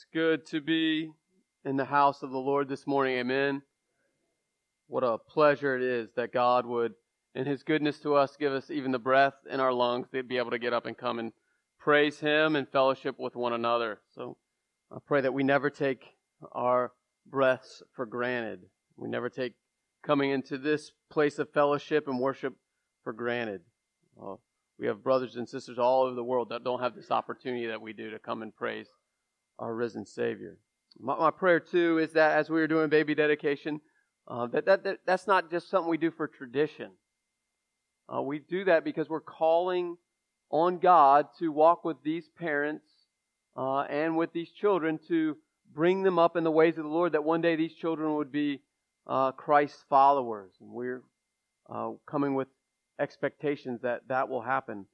It's good to be in the house of the Lord this morning. Amen. What a pleasure it is that God would, in His goodness to us, give us even the breath in our lungs to be able to get up and come and praise Him and fellowship with one another. So I pray that we never take our breaths for granted. We never take coming into this place of fellowship and worship for granted. We have brothers and sisters all over the world that don't have this opportunity that we do to come and praise our risen Savior. My, my prayer too is that as we were doing baby dedication, uh, that, that, that that's not just something we do for tradition. Uh, we do that because we're calling on God to walk with these parents uh, and with these children to bring them up in the ways of the Lord. That one day these children would be uh, Christ's followers, and we're uh, coming with expectations that that will happen.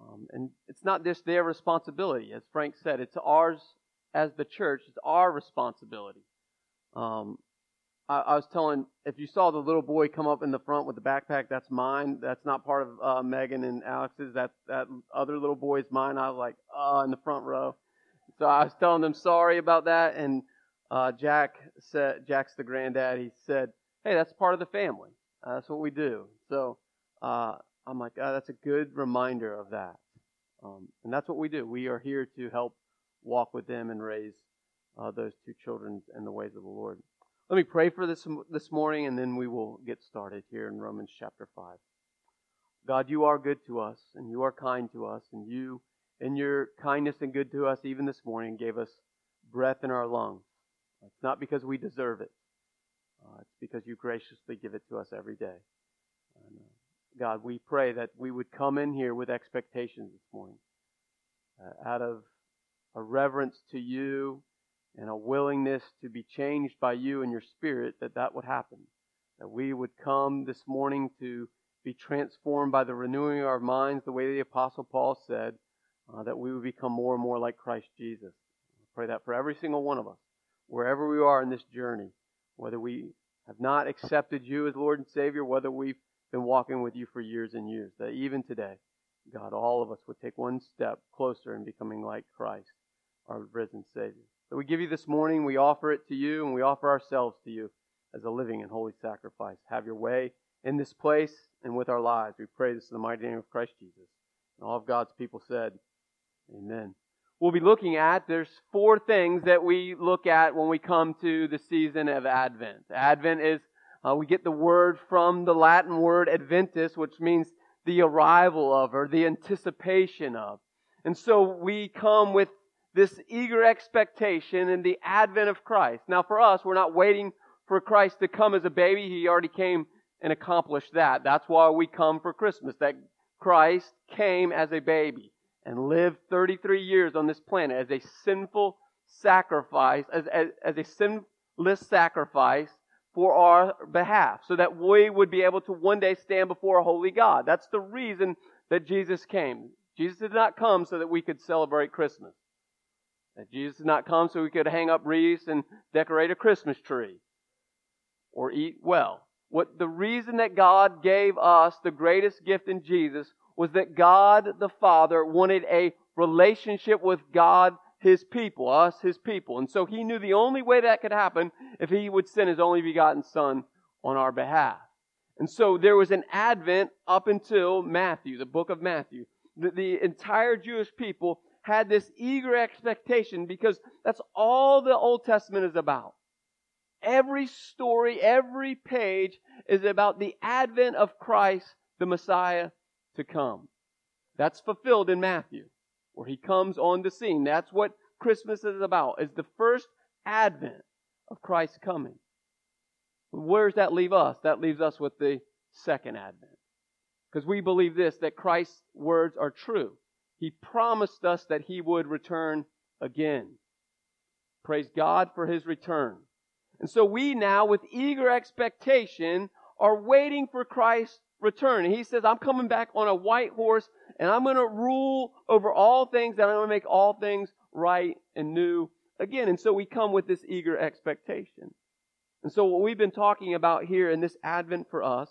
Um, and it's not just their responsibility, as Frank said, it's ours as the church, it's our responsibility. Um, I, I, was telling, if you saw the little boy come up in the front with the backpack, that's mine. That's not part of uh, Megan and Alex's. That that other little boy is mine. I was like, oh, in the front row. So I was telling them sorry about that, and uh, Jack said, Jack's the granddad. He said, hey, that's part of the family. Uh, that's what we do. So uh, I'm like, oh, that's a good reminder of that. Um, and that's what we do. We are here to help walk with them and raise uh, those two children in the ways of the Lord. Let me pray for this this morning, and then we will get started here in Romans chapter five. God, you are good to us, and you are kind to us, and you, in your kindness and good to us, even this morning, gave us breath in our lungs. It's not because we deserve it. Uh, it's because you graciously give it to us every day. And, uh, God, we pray that we would come in here with expectations this morning uh, out of a reverence to you and a willingness to be changed by you and your spirit, that that would happen. That we would come this morning to be transformed by the renewing of our minds, the way the Apostle Paul said, uh, that we would become more and more like Christ Jesus. I pray that for every single one of us, wherever we are in this journey, whether we have not accepted you as Lord and Savior, whether we've been walking with you for years and years, that even today, God, all of us would take one step closer in becoming like Christ our risen Savior. So we give you this morning, we offer it to you, and we offer ourselves to you as a living and holy sacrifice. Have your way in this place and with our lives. We pray this in the mighty name of Christ Jesus. And all of God's people said, Amen. We'll be looking at, there's four things that we look at when we come to the season of Advent. Advent is, uh, we get the word from the Latin word adventus, which means the arrival of or the anticipation of. And so we come with this eager expectation in the advent of Christ. Now, for us, we're not waiting for Christ to come as a baby. He already came and accomplished that. That's why we come for Christmas, that Christ came as a baby and lived 33 years on this planet as a sinful sacrifice, as, as, as a sinless sacrifice for our behalf, so that we would be able to one day stand before a holy God. That's the reason that Jesus came. Jesus did not come so that we could celebrate Christmas. That Jesus did not come so we could hang up wreaths and decorate a Christmas tree or eat well. What the reason that God gave us the greatest gift in Jesus was that God the Father wanted a relationship with God, His people, us, His people. And so He knew the only way that could happen if He would send His only begotten Son on our behalf. And so there was an advent up until Matthew, the book of Matthew. The, the entire Jewish people had this eager expectation because that's all the Old Testament is about. Every story, every page is about the advent of Christ, the Messiah, to come. That's fulfilled in Matthew, where he comes on the scene. That's what Christmas is about, is the first advent of Christ coming. Where does that leave us? That leaves us with the second advent. Because we believe this, that Christ's words are true. He promised us that He would return again. Praise God for His return. And so we now, with eager expectation, are waiting for Christ's return. And He says, I'm coming back on a white horse and I'm going to rule over all things and I'm going to make all things right and new again. And so we come with this eager expectation. And so what we've been talking about here in this Advent for us,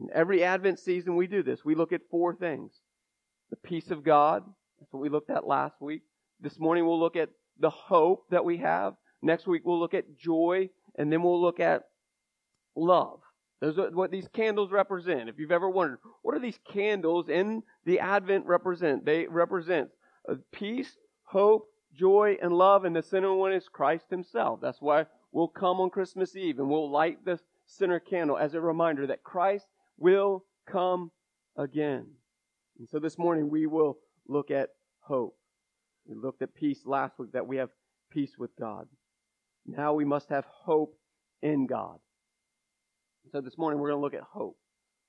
in every Advent season we do this, we look at four things the peace of God. That's what we looked at last week. This morning we'll look at the hope that we have. Next week we'll look at joy, and then we'll look at love. Those are what these candles represent. If you've ever wondered, what are these candles in the Advent represent? They represent peace, hope, joy, and love, and the center one is Christ Himself. That's why we'll come on Christmas Eve and we'll light the center candle as a reminder that Christ will come again. And so this morning we will look at hope. We looked at peace last week, that we have peace with God. Now we must have hope in God. So this morning we're going to look at hope.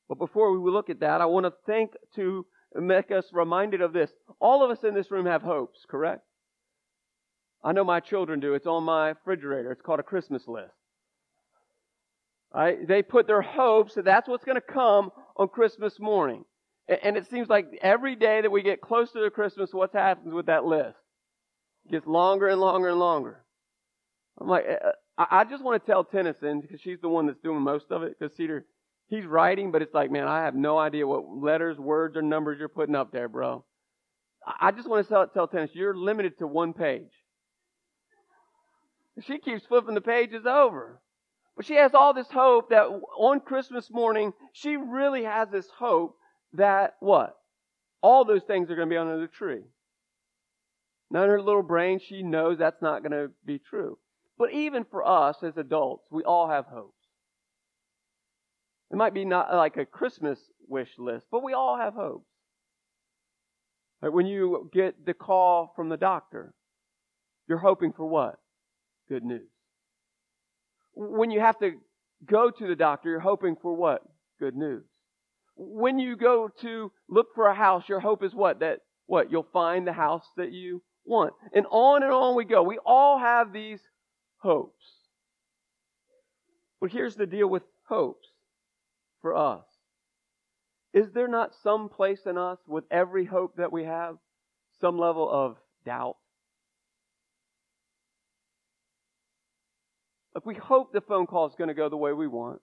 But before we look at that, I want to think to make us reminded of this. All of us in this room have hopes, correct? I know my children do. It's on my refrigerator. It's called a Christmas list. Right? They put their hopes that that's what's going to come on Christmas morning. And it seems like every day that we get closer to Christmas, what happens with that list? It gets longer and longer and longer. I'm like, uh, I just want to tell Tennyson, because she's the one that's doing most of it, because Cedar, he's writing, but it's like, man, I have no idea what letters, words, or numbers you're putting up there, bro. I just want to tell, tell Tennis, you're limited to one page. She keeps flipping the pages over. But she has all this hope that on Christmas morning, she really has this hope that what? All those things are going to be under the tree. Now in her little brain, she knows that's not going to be true. But even for us as adults, we all have hopes. It might be not like a Christmas wish list, but we all have hopes. Like when you get the call from the doctor, you're hoping for what? Good news. When you have to go to the doctor, you're hoping for what? Good news. When you go to look for a house, your hope is what? That what? You'll find the house that you want. And on and on we go. We all have these hopes. But here's the deal with hopes for us. Is there not some place in us with every hope that we have, some level of doubt? If we hope the phone call is going to go the way we want,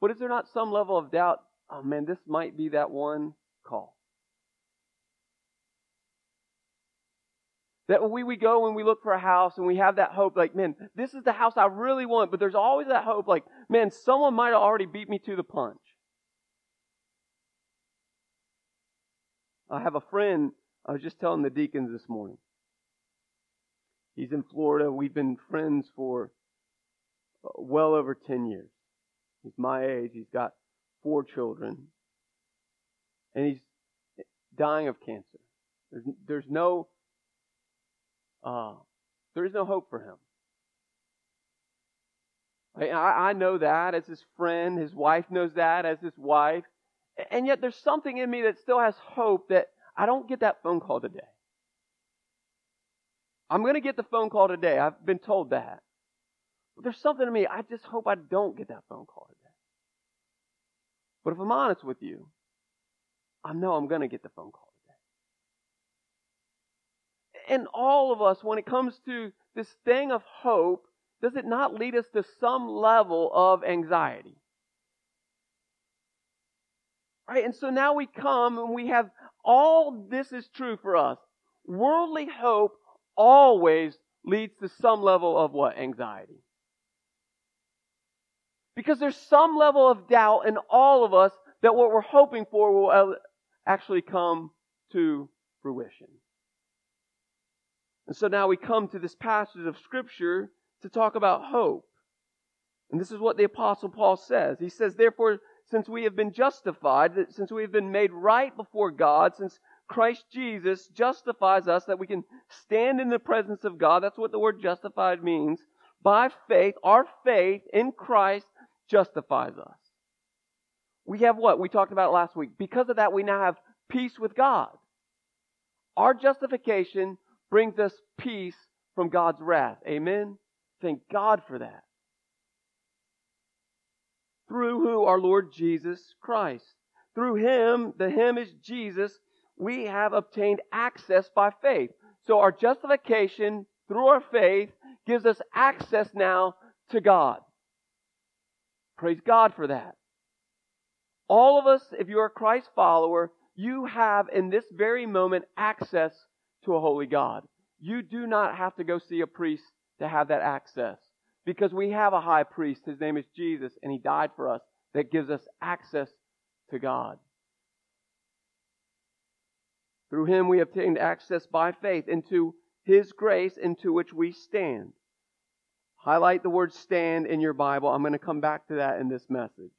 but is there not some level of doubt? Oh man, this might be that one call. That we, we go and we look for a house and we have that hope, like, man, this is the house I really want, but there's always that hope, like, man, someone might have already beat me to the punch. I have a friend, I was just telling the deacons this morning. He's in Florida. We've been friends for uh, well over 10 years. He's my age. He's got four children. And he's dying of cancer. There's, there's no uh, there is no hope for him. I, I know that as his friend. His wife knows that as his wife. And yet there's something in me that still has hope that I don't get that phone call today. I'm going to get the phone call today. I've been told that. But there's something in me, I just hope I don't get that phone call today. But if I'm honest with you, I know I'm going to get the phone call in all of us, when it comes to this thing of hope, does it not lead us to some level of anxiety? Right? And so now we come and we have all this is true for us. Worldly hope always leads to some level of what? Anxiety. Because there's some level of doubt in all of us that what we're hoping for will actually come to fruition. And so now we come to this passage of Scripture to talk about hope. And this is what the Apostle Paul says. He says, Therefore, since we have been justified, since we have been made right before God, since Christ Jesus justifies us, that we can stand in the presence of God, that's what the word justified means. By faith, our faith in Christ justifies us. We have what? We talked about last week. Because of that, we now have peace with God. Our justification brings us peace from God's wrath. Amen? Thank God for that. Through who? Our Lord Jesus Christ. Through Him, the Him is Jesus, we have obtained access by faith. So our justification through our faith gives us access now to God. Praise God for that. All of us, if you're a Christ follower, you have in this very moment access to a holy God. you do not have to go see a priest to have that access. Because we have a high priest. His name is Jesus, and he died for us. That gives us access to God. Through him we obtained access by faith into his grace into which we stand. Highlight the word stand in your Bible. I'm going to come back to that in this message.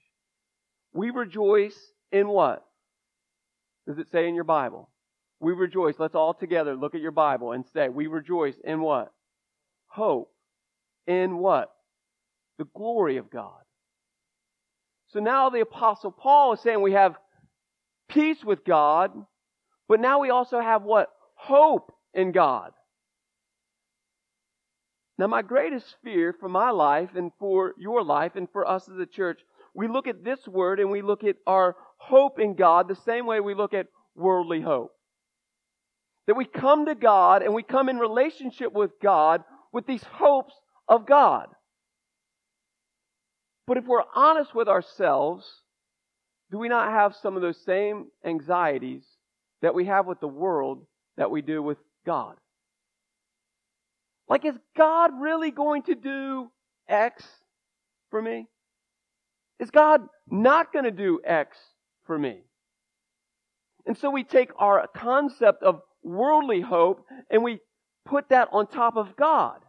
We rejoice in what? Does it say in your Bible? We rejoice. Let's all together look at your Bible and say, we rejoice in what? Hope. In what? The glory of God. So now the apostle Paul is saying we have peace with God, but now we also have what? Hope in God. Now, my greatest fear for my life and for your life and for us as a church, we look at this word and we look at our hope in God the same way we look at worldly hope. That we come to God and we come in relationship with God with these hopes of God. But if we're honest with ourselves, do we not have some of those same anxieties that we have with the world that we do with God? Like, is God really going to do X for me? Is God not going to do X for me? And so we take our concept of worldly hope and we put that on top of God.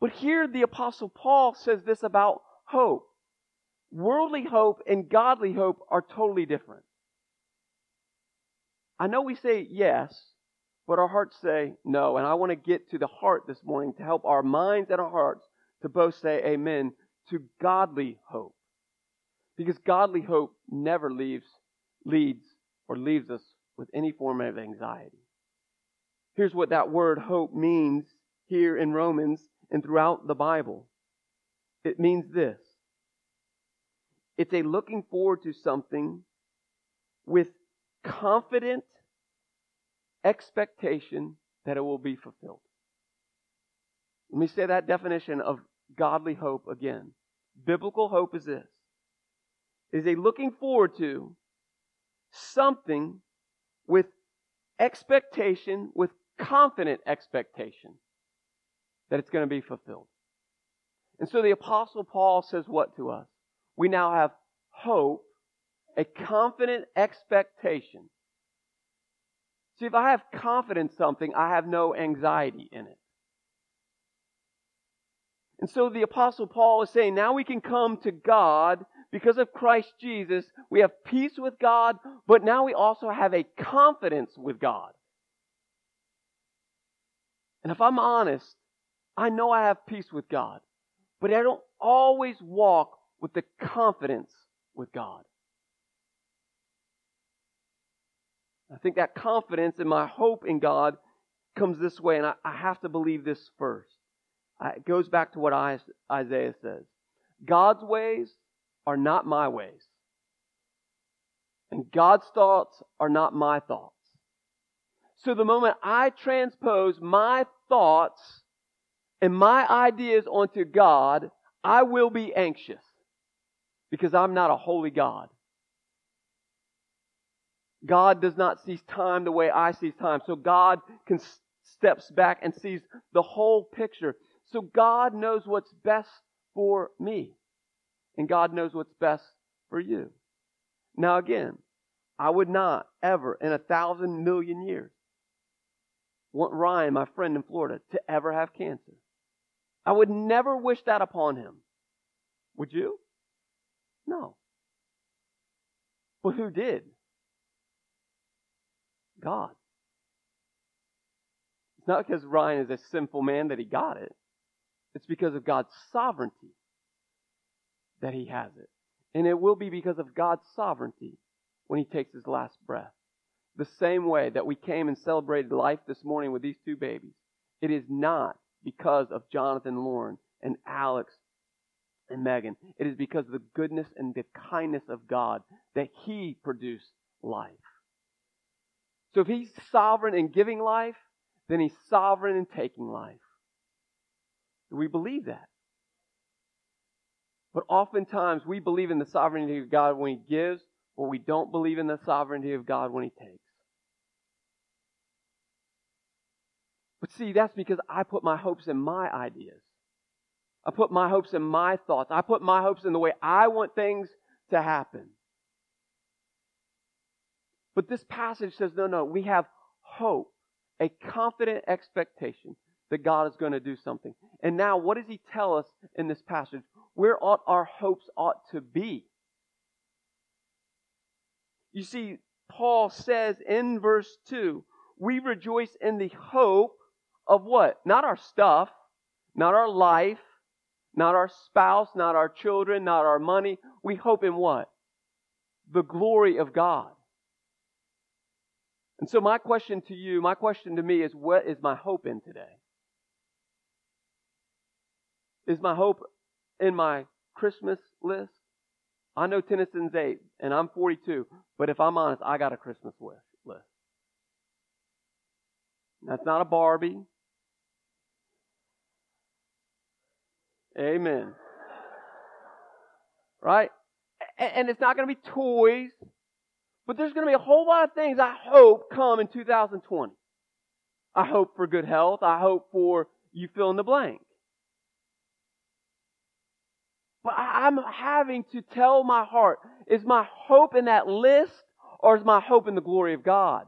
But here the apostle Paul says this about hope. Worldly hope and godly hope are totally different. I know we say yes, but our hearts say no. And I want to get to the heart this morning to help our minds and our hearts to both say amen to godly hope. Because godly hope never leaves, leads or leaves us with any form of anxiety. Here's what that word hope means here in Romans and throughout the Bible. It means this. It's a looking forward to something with confident expectation that it will be fulfilled. Let me say that definition of godly hope again. Biblical hope is this. Is a looking forward to something with expectation, with confident expectation that it's going to be fulfilled. And so the apostle Paul says what to us? We now have hope, a confident expectation See, if I have confidence in something, I have no anxiety in it. And so the apostle Paul is saying, now we can come to God because of Christ Jesus. We have peace with God, but now we also have a confidence with God. And if I'm honest, I know I have peace with God, but I don't always walk with the confidence with God. I think that confidence and my hope in God comes this way, and I, I have to believe this first. I, it goes back to what Isaiah says God's ways are not my ways, and God's thoughts are not my thoughts. So the moment I transpose my thoughts and my ideas onto God, I will be anxious because I'm not a holy God. God does not see time the way I see time. So God can steps back and sees the whole picture. So God knows what's best for me. And God knows what's best for you. Now again, I would not ever in a thousand million years want Ryan, my friend in Florida, to ever have cancer. I would never wish that upon him. Would you? No. But who did? God. It's not because Ryan is a sinful man that he got it. It's because of God's sovereignty that he has it. And it will be because of God's sovereignty when he takes his last breath. The same way that we came and celebrated life this morning with these two babies. It is not because of Jonathan Lauren and Alex and Megan. It is because of the goodness and the kindness of God that he produced life. So if he's sovereign in giving life, then he's sovereign in taking life. Do we believe that? But oftentimes we believe in the sovereignty of God when he gives, but we don't believe in the sovereignty of God when he takes. But see, that's because I put my hopes in my ideas. I put my hopes in my thoughts. I put my hopes in the way I want things to happen. But this passage says, no, no, we have hope, a confident expectation that God is going to do something. And now, what does he tell us in this passage? Where ought our hopes ought to be? You see, Paul says in verse 2, we rejoice in the hope of what? Not our stuff, not our life, not our spouse, not our children, not our money. We hope in what? The glory of God. And so my question to you, my question to me is what is my hope in today? Is my hope in my Christmas list? I know Tennyson's eight, and I'm 42, but if I'm honest, I got a Christmas list. That's not a Barbie. Amen. Right? And it's not going to be toys, but there's going to be a whole lot of things I hope come in 2020. I hope for good health. I hope for you fill in the blank. But I'm having to tell my heart, is my hope in that list or is my hope in the glory of God?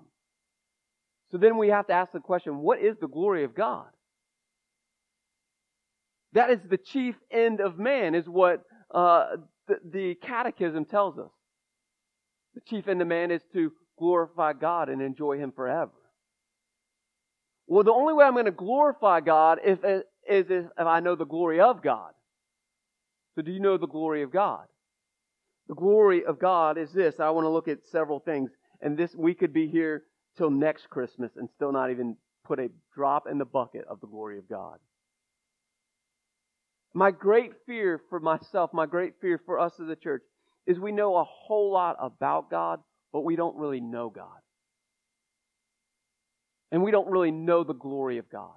So then we have to ask the question, what is the glory of God? That is the chief end of man, is what uh, the, the catechism tells us. The chief end of man is to glorify God and enjoy Him forever. Well, the only way I'm going to glorify God if, is if I know the glory of God. So, do you know the glory of God? The glory of God is this. I want to look at several things, and this we could be here till next Christmas and still not even put a drop in the bucket of the glory of God. My great fear for myself, my great fear for us as a church, is we know a whole lot about God, but we don't really know God. And we don't really know the glory of God.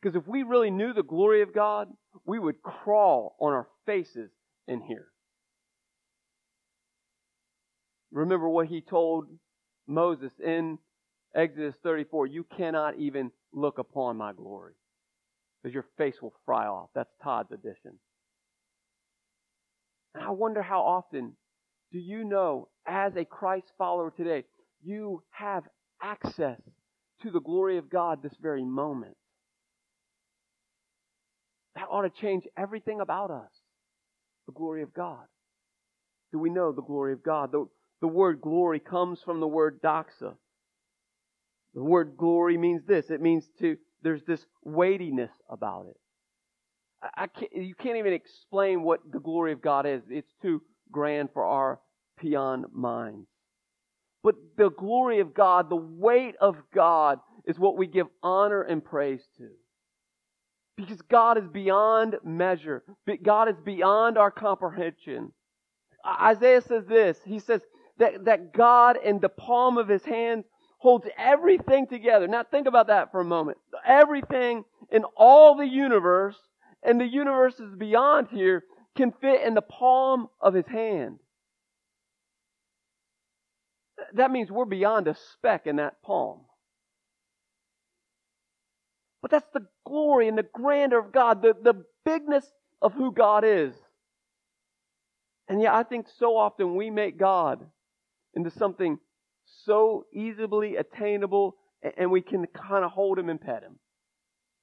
Because if we really knew the glory of God, we would crawl on our faces in here. Remember what he told Moses in Exodus 34 You cannot even look upon my glory because your face will fry off. That's Todd's addition. And I wonder how often do you know, as a Christ follower today, you have access to the glory of God this very moment? That ought to change everything about us. The glory of God. Do we know the glory of God? The, the word glory comes from the word doxa. The word glory means this. It means to there's this weightiness about it. I, can't, you can't even explain what the glory of God is. It's too grand for our peon minds. But the glory of God, the weight of God, is what we give honor and praise to. Because God is beyond measure. God is beyond our comprehension. Isaiah says this. He says that, that God in the palm of his hand holds everything together. Now think about that for a moment. Everything in all the universe and the universes beyond here can fit in the palm of his hand. That means we're beyond a speck in that palm. But that's the glory and the grandeur of God, the, the bigness of who God is. And yet I think so often we make God into something so easily attainable and we can kind of hold him and pet him.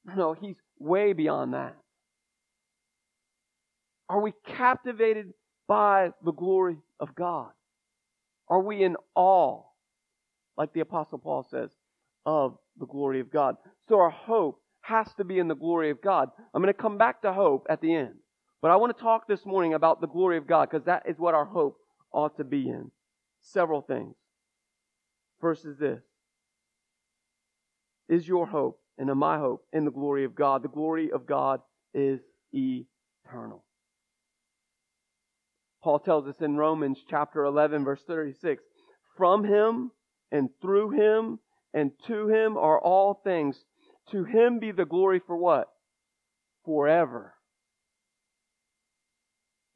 No, he's way beyond that. Are we captivated by the glory of God? Are we in awe, like the Apostle Paul says, of the glory of God? So our hope has to be in the glory of God. I'm going to come back to hope at the end. But I want to talk this morning about the glory of God because that is what our hope ought to be in. Several things. First is this Is your hope and my hope in the glory of God? The glory of God is eternal. Paul tells us in Romans chapter 11, verse 36 From him and through him and to him are all things. To him be the glory for what? Forever.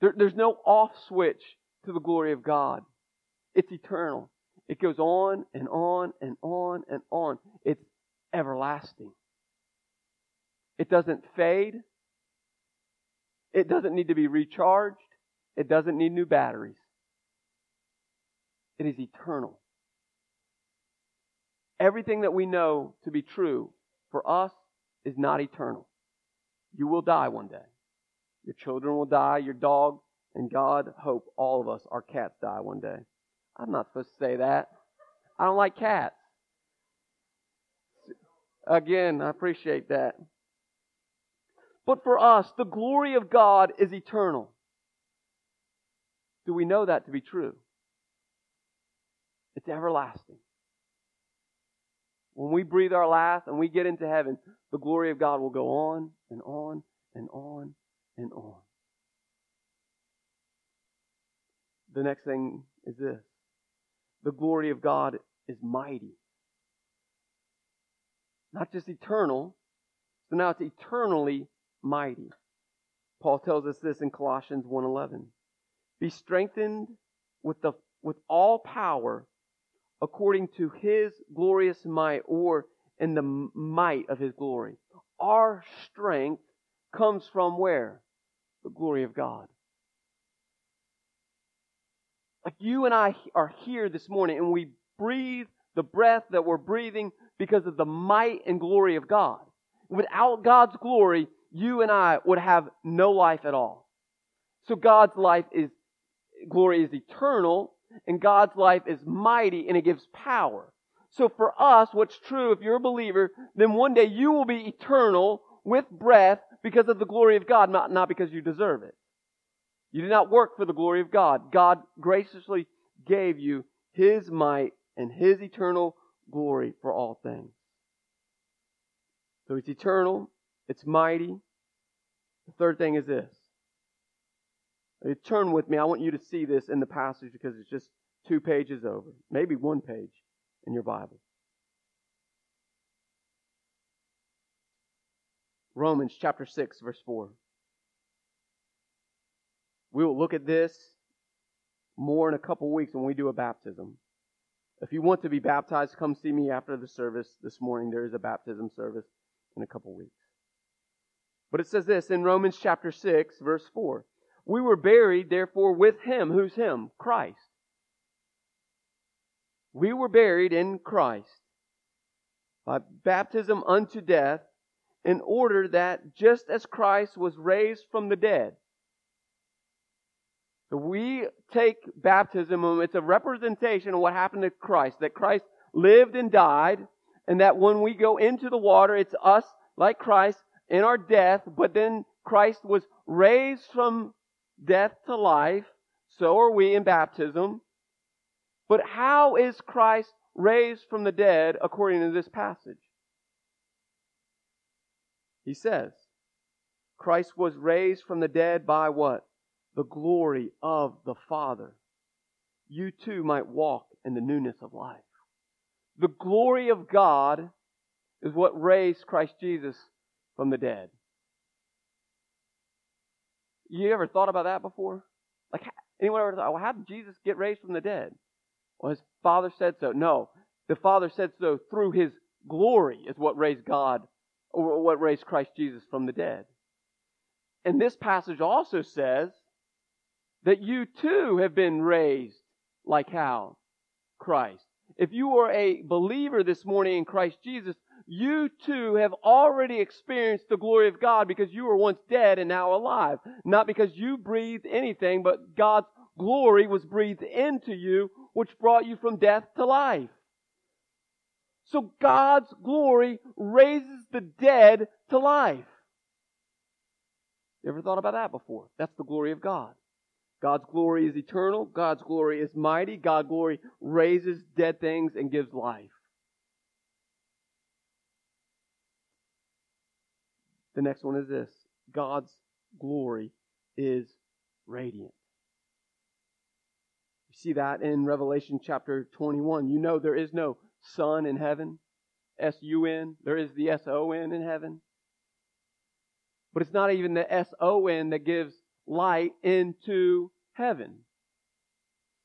There, there's no off switch to the glory of God. It's eternal. It goes on and on and on and on. It's everlasting. It doesn't fade. It doesn't need to be recharged. It doesn't need new batteries. It is eternal. Everything that we know to be true for us is not eternal. You will die one day. Your children will die, your dog, and God hope all of us, our cats die one day. I'm not supposed to say that. I don't like cats. Again, I appreciate that. But for us, the glory of God is eternal. Do we know that to be true? It's everlasting. When we breathe our last and we get into heaven, the glory of God will go on and on and on and on. The next thing is this the glory of God is mighty. Not just eternal, so now it's eternally mighty. Paul tells us this in Colossians 1:11. Be strengthened with the with all power according to his glorious might or in the might of his glory. Our strength comes from where? The glory of God. Like you and I are here this morning and we breathe the breath that we're breathing because of the might and glory of God. Without God's glory, you and I would have no life at all. So God's life is, glory is eternal, and God's life is mighty, and it gives power. So for us, what's true, if you're a believer, then one day you will be eternal with breath because of the glory of God, not, not because you deserve it. You did not work for the glory of God. God graciously gave you His might and His eternal glory for all things. So it's eternal, it's mighty. The third thing is this. Turn with me. I want you to see this in the passage because it's just two pages over, maybe one page in your Bible. Romans chapter 6, verse 4. We will look at this more in a couple weeks when we do a baptism. If you want to be baptized, come see me after the service this morning. There is a baptism service in a couple weeks. But it says this in Romans chapter 6, verse 4. We were buried, therefore, with him. Who's him? Christ. We were buried in Christ by baptism unto death, in order that just as Christ was raised from the dead. We take baptism, and it's a representation of what happened to Christ, that Christ lived and died, and that when we go into the water, it's us, like Christ, in our death, but then Christ was raised from death to life. So are we in baptism. But how is Christ raised from the dead according to this passage? He says, Christ was raised from the dead by what? The glory of the Father. You too might walk in the newness of life. The glory of God is what raised Christ Jesus from the dead. You ever thought about that before? Like, anyone ever thought, well, how did Jesus get raised from the dead? Well, his Father said so. No, the Father said so through his glory is what raised God, or what raised Christ Jesus from the dead. And this passage also says that you too have been raised like how? Christ. If you are a believer this morning in Christ Jesus, you too have already experienced the glory of God because you were once dead and now alive. Not because you breathed anything, but God's glory was breathed into you, which brought you from death to life. So God's glory raises the dead to life. You ever thought about that before? That's the glory of God. God's glory is eternal. God's glory is mighty. God's glory raises dead things and gives life. The next one is this God's glory is radiant. You see that in Revelation chapter 21. You know there is no sun in heaven. S U N. There is the S O N in heaven. But it's not even the S O N that gives light into heaven.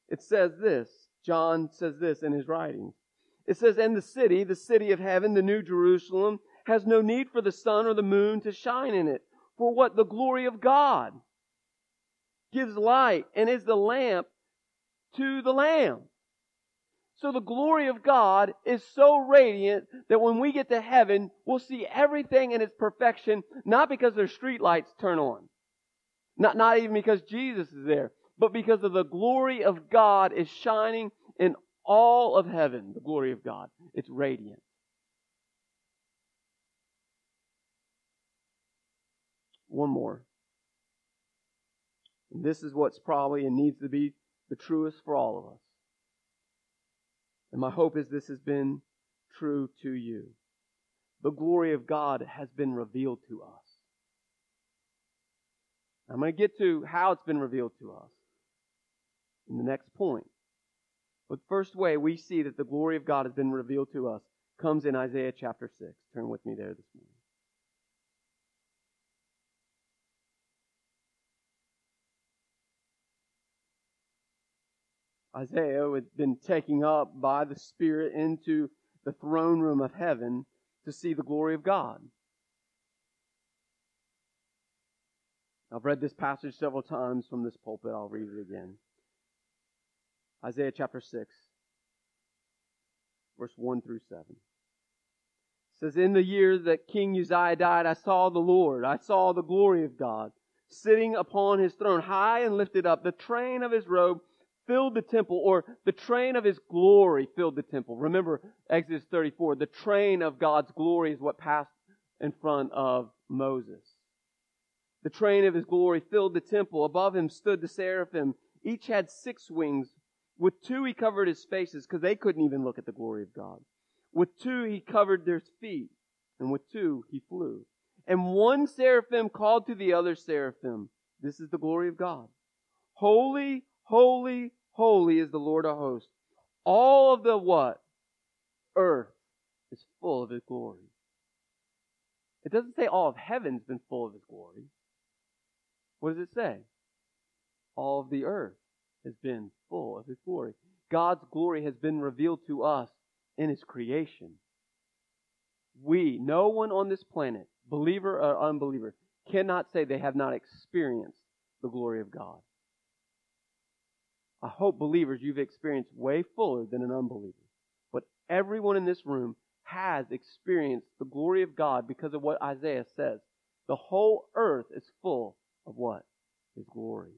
It says this. John says this in his writings. It says, And the city, the city of heaven, the new Jerusalem, has no need for the sun or the moon to shine in it. For what? The glory of God gives light and is the lamp to the Lamb. So the glory of God is so radiant that when we get to heaven, we'll see everything in its perfection, not because their street lights turn on. Not, not even because Jesus is there, but because of the glory of God is shining in all of heaven. The glory of God. It's radiant. One more. And this is what's probably and needs to be the truest for all of us. And my hope is this has been true to you. The glory of God has been revealed to us. I'm going to get to how it's been revealed to us in the next point. But the first way we see that the glory of God has been revealed to us comes in Isaiah chapter 6. Turn with me there this morning. Isaiah had been taken up by the Spirit into the throne room of heaven to see the glory of God. I've read this passage several times from this pulpit. I'll read it again. Isaiah chapter 6, verse 1 through 7. It says, In the year that King Uzziah died, I saw the Lord. I saw the glory of God sitting upon his throne, high and lifted up. The train of his robe filled the temple, or the train of his glory filled the temple. Remember Exodus 34. The train of God's glory is what passed in front of Moses. The train of his glory filled the temple. Above him stood the seraphim. Each had six wings. With two he covered his faces because they couldn't even look at the glory of God. With two he covered their feet. And with two he flew. And one seraphim called to the other seraphim, This is the glory of God. Holy, Holy, holy is the Lord of hosts. All of the what? Earth is full of his glory. It doesn't say all of heaven's been full of his glory. What does it say? All of the earth has been full of his glory. God's glory has been revealed to us in his creation. We, no one on this planet, believer or unbeliever, cannot say they have not experienced the glory of God. I hope believers you've experienced way fuller than an unbeliever. But everyone in this room has experienced the glory of God because of what Isaiah says. The whole earth is full of what? His glory.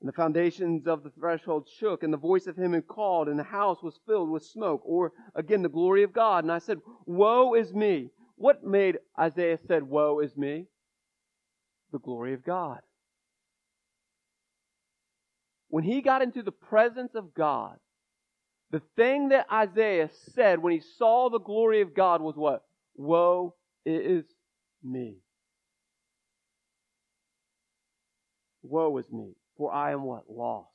And the foundations of the threshold shook, and the voice of him who called, and the house was filled with smoke, or again the glory of God. And I said, Woe is me. What made Isaiah said, Woe is me? The glory of God when he got into the presence of God, the thing that Isaiah said when he saw the glory of God was what? Woe is me. Woe is me, for I am what? Lost.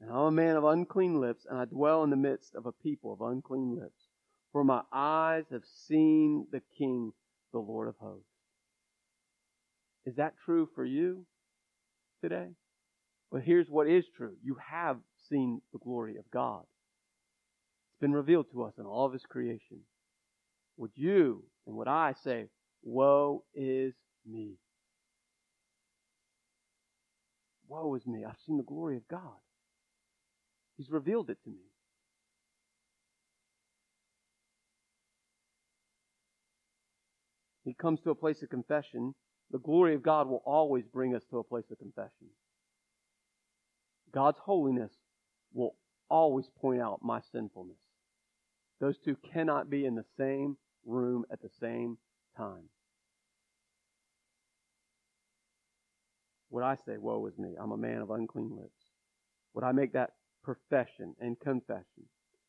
And I'm a man of unclean lips, and I dwell in the midst of a people of unclean lips. For my eyes have seen the King, the Lord of hosts. Is that true for you today? But here's what is true. You have seen the glory of God. It's been revealed to us in all of His creation. Would you and would I say, Woe is me? Woe is me. I've seen the glory of God. He's revealed it to me. He comes to a place of confession. The glory of God will always bring us to a place of confession. God's holiness will always point out my sinfulness. Those two cannot be in the same room at the same time. Would I say, Woe is me, I'm a man of unclean lips? Would I make that profession and confession?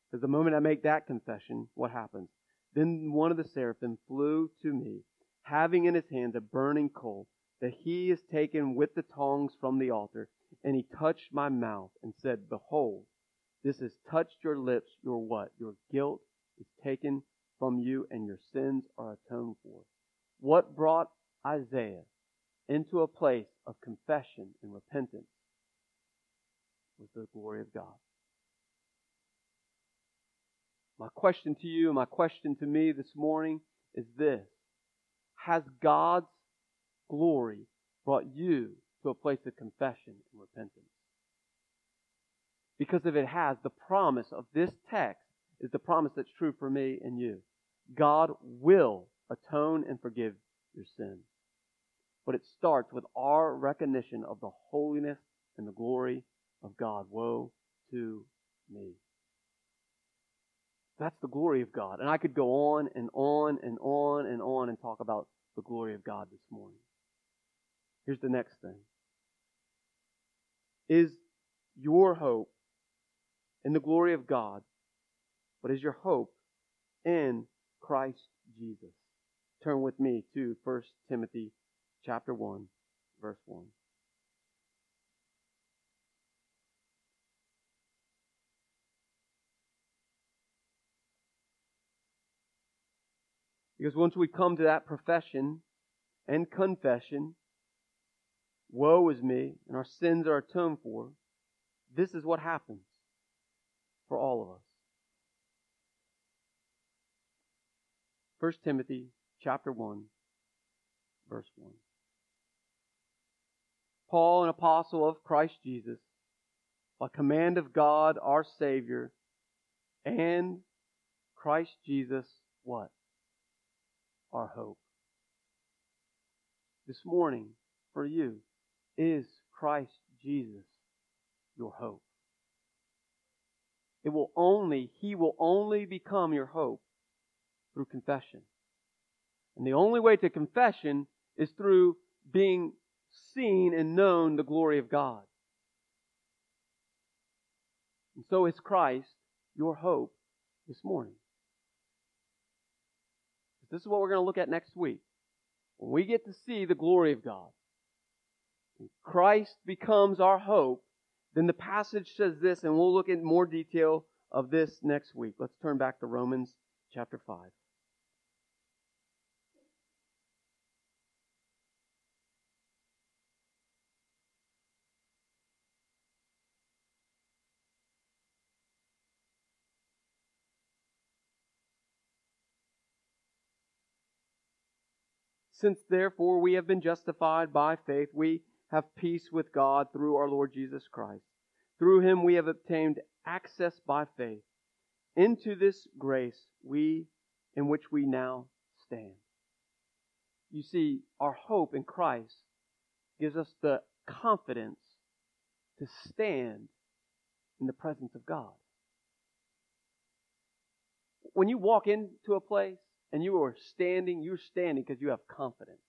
Because the moment I make that confession, what happens? Then one of the seraphim flew to me, having in his hands a burning coal, that he has taken with the tongs from the altar and he touched my mouth and said, Behold, this has touched your lips. Your what? Your guilt is taken from you and your sins are atoned for. What brought Isaiah into a place of confession and repentance was the glory of God. My question to you, and my question to me this morning is this Has God's glory brought you to a place of confession and repentance? Because if it has, the promise of this text is the promise that's true for me and you. God will atone and forgive your sin. But it starts with our recognition of the holiness and the glory of God. Woe to me. That's the glory of God. And I could go on and on and on and on and talk about the glory of God this morning. Here's the next thing. Is your hope in the glory of God, but is your hope in Christ Jesus? Turn with me to 1 Timothy chapter 1, verse 1. Because once we come to that profession and confession, woe is me, and our sins are atoned for, this is what happens for all of us. 1 Timothy chapter 1, verse 1. Paul, an apostle of Christ Jesus, by command of God our Savior, and Christ Jesus, what? our hope. This morning, for you, is Christ Jesus your hope. It will only, He will only become your hope through confession. And the only way to confession is through being seen and known the glory of God. And so is Christ your hope this morning. This is what we're going to look at next week. When we get to see the glory of God, Christ becomes our hope, then the passage says this, and we'll look in more detail of this next week. Let's turn back to Romans chapter 5. Since therefore we have been justified by faith, we have peace with God through our Lord Jesus Christ. Through him we have obtained access by faith into this grace we in which we now stand. You see, our hope in Christ gives us the confidence to stand in the presence of God. When you walk into a place and you are standing, you're standing because you have confidence.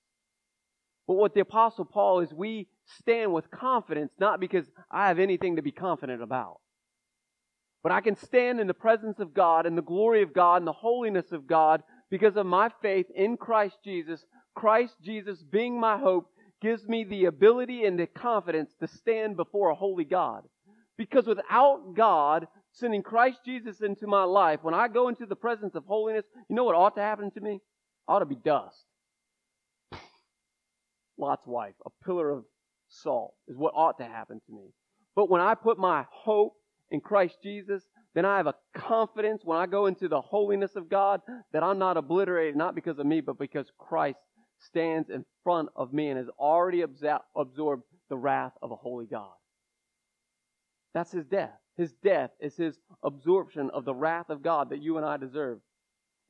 But what the apostle Paul is, we stand with confidence, not because I have anything to be confident about. But I can stand in the presence of God and the glory of God and the holiness of God because of my faith in Christ Jesus. Christ Jesus being my hope gives me the ability and the confidence to stand before a holy God. Because without God, sending Christ Jesus into my life, when I go into the presence of holiness, you know what ought to happen to me? I ought to be dust. Lot's wife, a pillar of salt, is what ought to happen to me. But when I put my hope in Christ Jesus, then I have a confidence when I go into the holiness of God that I'm not obliterated, not because of me, but because Christ stands in front of me and has already absorbed the wrath of a holy God. That's his death. His death is his absorption of the wrath of God that you and I deserve.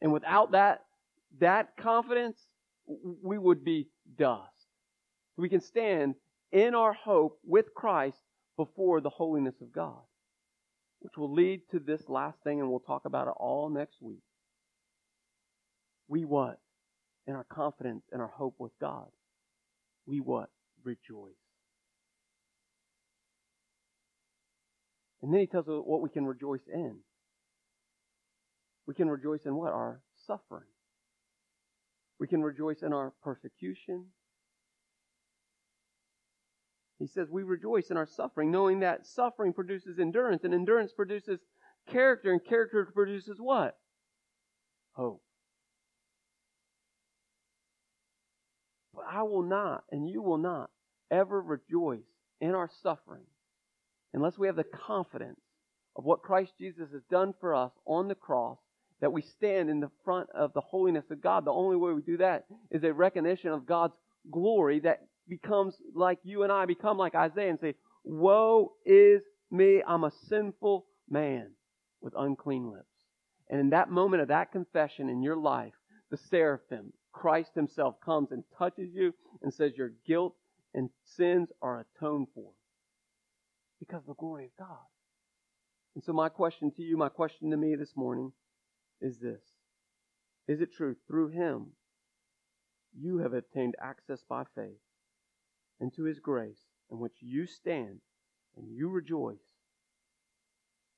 And without that, that confidence, we would be dust. We can stand in our hope with Christ before the holiness of God, which will lead to this last thing, and we'll talk about it all next week. We what? In our confidence and our hope with God, we what? Rejoice. And then he tells us what we can rejoice in. We can rejoice in what? Our suffering. We can rejoice in our persecution. He says we rejoice in our suffering, knowing that suffering produces endurance, and endurance produces character, and character produces what? Hope. But I will not, and you will not, ever rejoice in our suffering unless we have the confidence of what Christ Jesus has done for us on the cross that we stand in the front of the holiness of God. The only way we do that is a recognition of God's glory that becomes like you and I become like Isaiah and say, Woe is me, I'm a sinful man with unclean lips. And in that moment of that confession in your life, the seraphim, Christ himself comes and touches you and says your guilt and sins are atoned for because of the glory of God. And so my question to you, my question to me this morning is this. Is it true? Through him, you have obtained access by faith into his grace in which you stand and you rejoice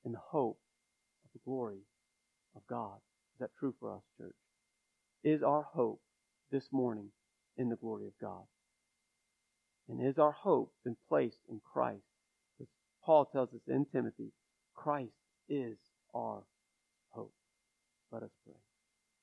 in the hope of the glory of God. Is that true for us, church? Is our hope this morning in the glory of God? And is our hope been placed in Christ? As Paul tells us in Timothy, Christ is our hope. Let us pray.